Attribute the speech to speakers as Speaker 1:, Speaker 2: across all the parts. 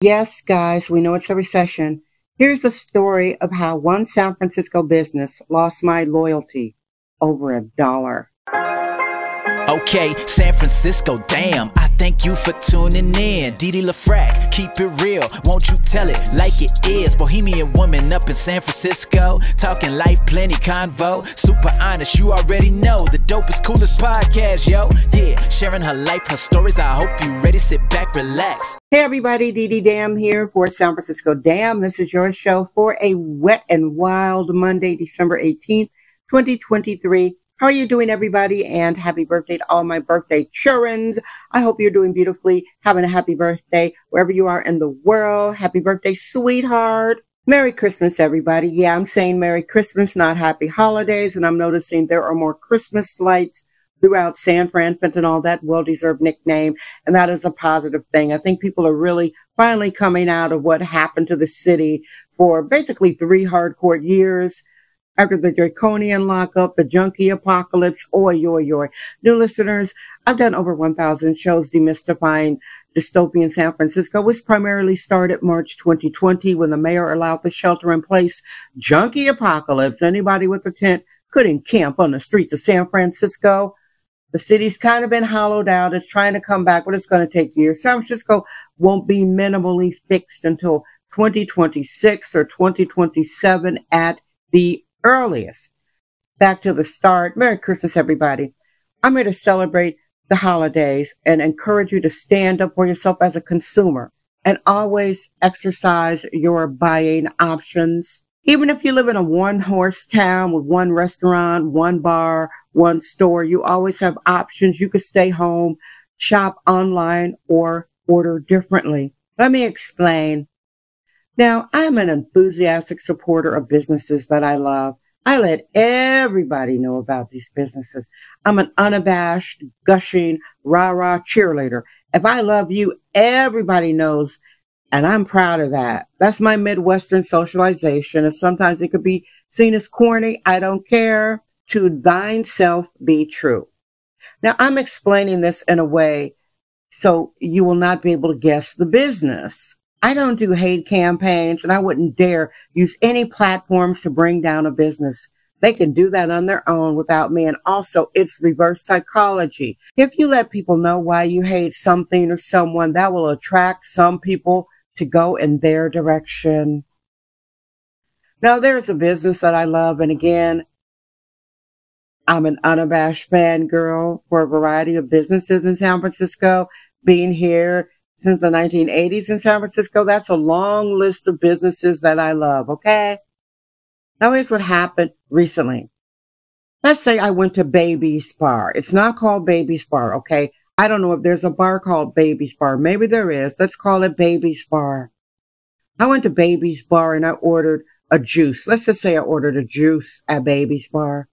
Speaker 1: Yes, guys, we know it's a recession. Here's a story of how one San Francisco business lost my loyalty over a dollar.
Speaker 2: Okay, San Francisco, damn. I thank you for tuning in. Didi LaFrac, keep it real. Won't you tell it like it is? Bohemian woman up in San Francisco. Talking life, plenty convo. Super honest, you already know. The dopest, coolest podcast, yo. Yeah, sharing her life, her stories. I hope you ready. Sit back, relax.
Speaker 1: Hey, everybody, Didi Dam here for San Francisco Damn. This is your show for a wet and wild Monday, December 18th, 2023. How are you doing, everybody? And happy birthday to all my birthday childrens. I hope you're doing beautifully, having a happy birthday wherever you are in the world. Happy birthday, sweetheart. Merry Christmas, everybody. Yeah, I'm saying Merry Christmas, not Happy Holidays. And I'm noticing there are more Christmas lights throughout San Fran, Fentanyl, that well-deserved nickname. And that is a positive thing. I think people are really finally coming out of what happened to the city for basically three hardcore years after the draconian lockup, the junkie apocalypse, oi, oi, oi. New listeners, I've done over 1,000 shows demystifying dystopian San Francisco, which primarily started March 2020 when the mayor allowed the shelter in place junkie apocalypse. Anybody with a tent couldn't camp on the streets of San Francisco. The city's kind of been hollowed out. It's trying to come back, but it's going to take years. San Francisco won't be minimally fixed until 2026 or 2027 at the earliest. Back to the start. Merry Christmas, everybody. I'm here to celebrate the holidays and encourage you to stand up for yourself as a consumer and always exercise your buying options. Even if you live in a one horse town with one restaurant, one bar, one store, you always have options. You could stay home, shop online, or order differently. Let me explain. Now, I'm an enthusiastic supporter of businesses that I love. I let everybody know about these businesses. I'm an unabashed, gushing, rah rah cheerleader. If I love you, everybody knows. And I'm proud of that. That's my Midwestern socialization. And sometimes it could be seen as corny. I don't care. To thine self be true. Now I'm explaining this in a way so you will not be able to guess the business. I don't do hate campaigns and I wouldn't dare use any platforms to bring down a business. They can do that on their own without me. And also it's reverse psychology. If you let people know why you hate something or someone, that will attract some people to go in their direction. Now there's a business that I love. And again, I'm an unabashed fangirl for a variety of businesses in San Francisco. Being here since the 1980s in San Francisco. That's a long list of businesses that I love. Okay. Now here's what happened recently. Let's say I went to Baby's Bar. It's not called Baby's Bar. Okay. I don't know if there's a bar called Baby's Bar. Maybe there is. Let's call it Baby's Bar. I went to Baby's Bar and I ordered a juice. Let's just say I ordered a juice at Baby's Bar.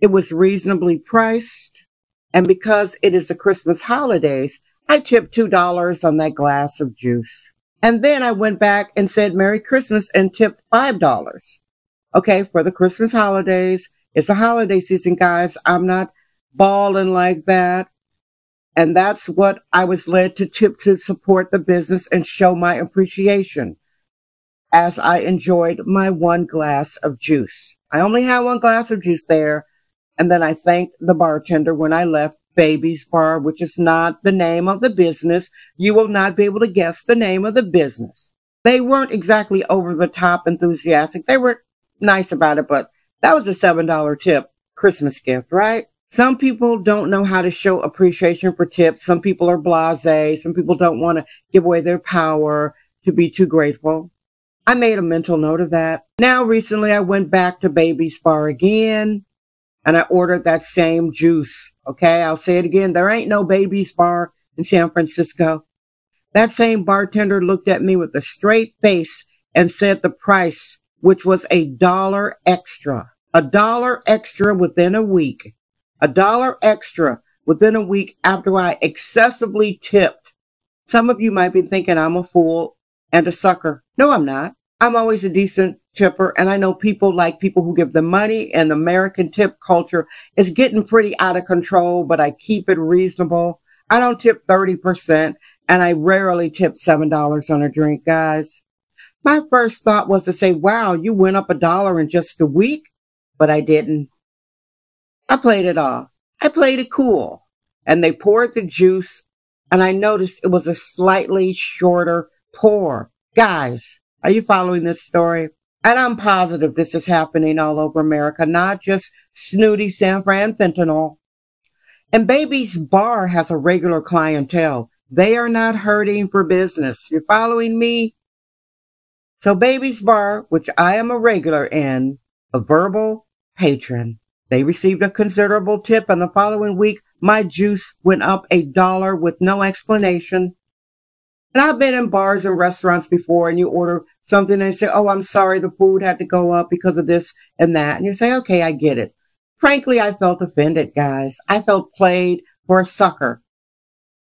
Speaker 1: It was reasonably priced. And because it is the Christmas holidays, I tipped $2 on that glass of juice. And then I went back and said Merry Christmas and tipped $5. Okay, for the Christmas holidays. It's a holiday season, guys. I'm not balling like that. And that's what I was led to tip to support the business and show my appreciation as I enjoyed my one glass of juice. I only had one glass of juice there. And then I thanked the bartender when I left Baby's Bar, which is not the name of the business. You will not be able to guess the name of the business. They weren't exactly over the top enthusiastic. They were nice about it, but that was a $7 tip Christmas gift, right? Some people don't know how to show appreciation for tips. Some people are blasé. Some people don't want to give away their power to be too grateful. I made a mental note of that. Now recently I went back to Baby's Bar again and I ordered that same juice. Okay. I'll say it again. There ain't no babies bar in San Francisco. That same bartender looked at me with a straight face and said the price, which was a dollar extra, a dollar extra within a week, a dollar extra within a week after I excessively tipped. Some of you might be thinking I'm a fool and a sucker. No, I'm not. I'm always a decent tipper and I know people like people who give the money and the American tip culture is getting pretty out of control, but I keep it reasonable. I don't tip 30%. and I rarely tip $7 on a drink, guys. My first thought was to say, wow, you went up a dollar in just a week, but I didn't. I played it off. I played it cool. And they poured the juice, and I noticed it was a slightly shorter pour. Guys, are you following this story? And I'm positive this is happening all over America, not just snooty San Fran fentanyl. And Baby's Bar has a regular clientele. They are not hurting for business. You're following me? So Baby's Bar, which I am a regular in, a verbal patron, they received a considerable tip and the following week my juice went up a dollar with no explanation. And I've been in bars and restaurants before and you order something and say, Oh, I'm sorry, the food had to go up because of this and that. And you say, okay, I get it. Frankly, I felt offended, guys. I felt played for a sucker.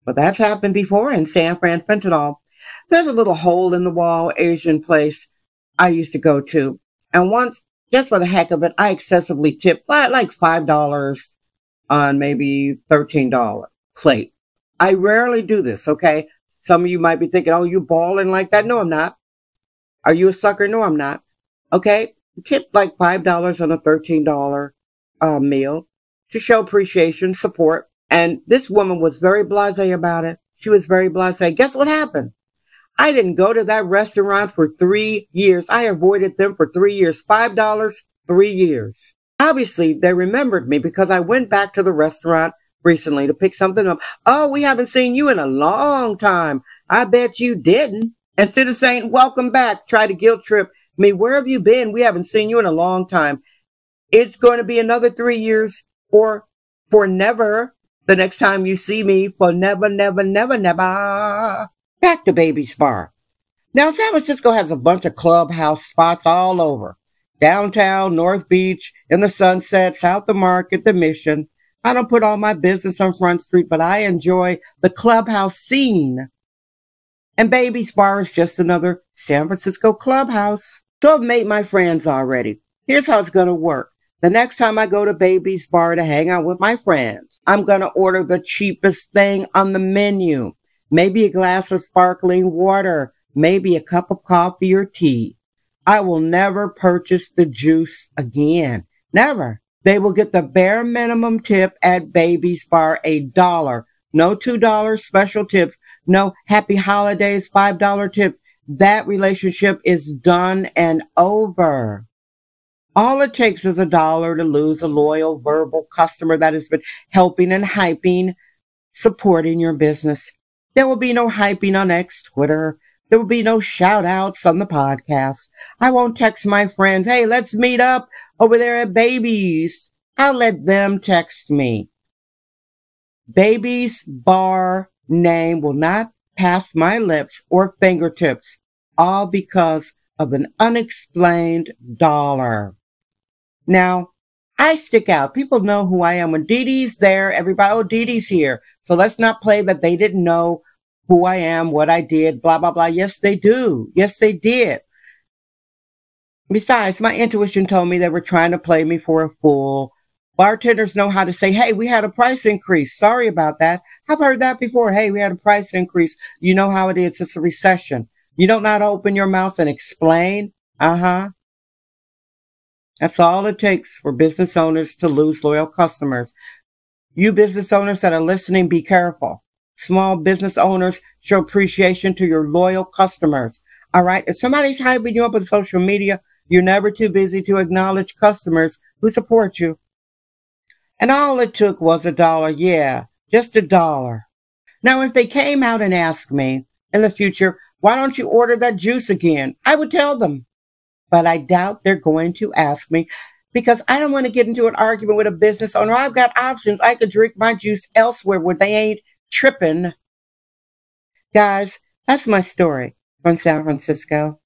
Speaker 1: But that's happened before in San Fran Fentanyl. There's a little hole in the wall Asian place I used to go to. And once, just for the heck of it, I excessively tipped like $5 on maybe $13 plate. I rarely do this, okay? Some of you might be thinking, oh, you balling like that. No, I'm not. Are you a sucker? No, I'm not. Okay. Tip like $5 on a $13 uh, meal to show appreciation, support. And this woman was very blasé about it. She was very blasé. Guess what happened? I didn't go to that restaurant for three years. I avoided them for three years. Five dollars, three years. Obviously, they remembered me because I went back to the restaurant recently to pick something up. Oh, we haven't seen you in a long time. I bet you didn't. Instead of saying, welcome back, try to guilt trip me, where have you been? We haven't seen you in a long time. It's going to be another three years or for never the next time you see me for never, never, never, never. Back to Baby's Bar. Now, San Francisco has a bunch of clubhouse spots all over. Downtown, North Beach, in the Sunset, South of Market, the Mission. I don't put all my business on Front Street, but I enjoy the clubhouse scene. And Baby's Bar is just another San Francisco clubhouse. So I've made my friends already. Here's how it's going to work. The next time I go to Baby's Bar to hang out with my friends, I'm going to order the cheapest thing on the menu. Maybe a glass of sparkling water, maybe a cup of coffee or tea. I will never purchase the juice again. Never. They will get the bare minimum tip at Baby's Bar, a dollar. No $2 special tips. No happy holidays, $5 tips. That relationship is done and over. All it takes is a dollar to lose a loyal verbal customer that has been helping and hyping, supporting your business. There will be no hyping on X Twitter. There will be no shout outs on the podcast. I won't text my friends, hey, let's meet up over there at Babies. I'll let them text me. Baby's bar name will not pass my lips or fingertips, all because of an unexplained dollar. Now, I stick out. People know who I am. When Dee Dee's there, everybody, oh, Dee Dee's here. So let's not play that they didn't know who I am, what I did, blah, blah, blah. Yes, they do. Yes, they did. Besides, my intuition told me they were trying to play me for a fool. Bartenders know how to say, Hey, we had a price increase. Sorry about that. I've heard that before. Hey, we had a price increase. You know how it is. It's a recession. You don't to open your mouth and explain. Uh huh. That's all it takes for business owners to lose loyal customers. You business owners that are listening, be careful. Small business owners show appreciation to your loyal customers. All right. If somebody's hyping you up on social media, you're never too busy to acknowledge customers who support you. And all it took was a dollar. Yeah, just a dollar. Now, if they came out and asked me in the future, why don't you order that juice again? I would tell them. But I doubt they're going to ask me because I don't want to get into an argument with a business owner. I've got options. I could drink my juice elsewhere where they ain't tripping. Guys, that's my story from San Francisco.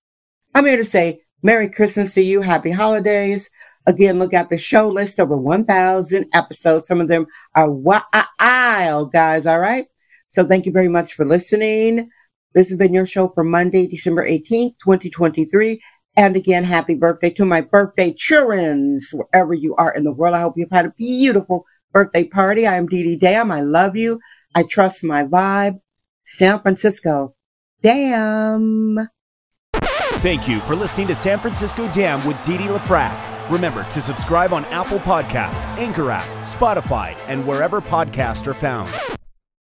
Speaker 1: I'm here to say Merry Christmas to you. Happy holidays. Again, look at the show list over 1,000 episodes. Some of them are wild, guys. All right. So thank you very much for listening. This has been your show for Monday, December 18th, 2023. And again, happy birthday to my birthday children, wherever you are in the world. I hope you've had a beautiful birthday party. I am Dee Dee Dam. I love you. I trust my vibe. San Francisco. Damn.
Speaker 3: Thank you for listening to San Francisco Damn with Dee Dee LaFrac. Remember to subscribe on Apple Podcast, Anchor app, Spotify, and wherever podcasts are found.